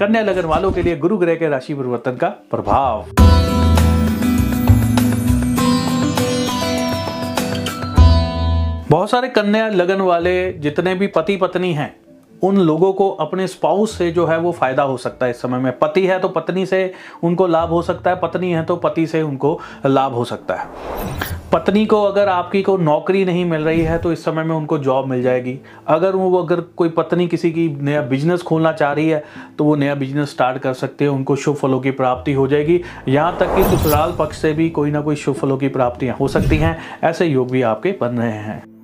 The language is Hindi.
कन्या लगन वालों के लिए गुरु ग्रह के राशि परिवर्तन का प्रभाव। बहुत सारे कन्या लगन वाले जितने भी पति पत्नी हैं, उन लोगों को अपने स्पाउस से जो है वो फ़ायदा हो सकता है इस समय में। पति है तो पत्नी से उनको लाभ हो सकता है, पत्नी है तो पति से उनको लाभ हो सकता है। पत्नी को अगर आपकी को नौकरी नहीं मिल रही है तो इस समय में उनको जॉब मिल जाएगी। अगर वो, अगर कोई पत्नी किसी की नया बिज़नेस खोलना चाह रही है तो वो नया बिज़नेस स्टार्ट कर सकते हैं। उनको शुभ फलों की प्राप्ति हो जाएगी। यहाँ तक कि ससुराल पक्ष से भी कोई ना कोई शुभ फलों की प्राप्तियाँ हो सकती हैं। ऐसे योग भी आपके बन रहे हैं।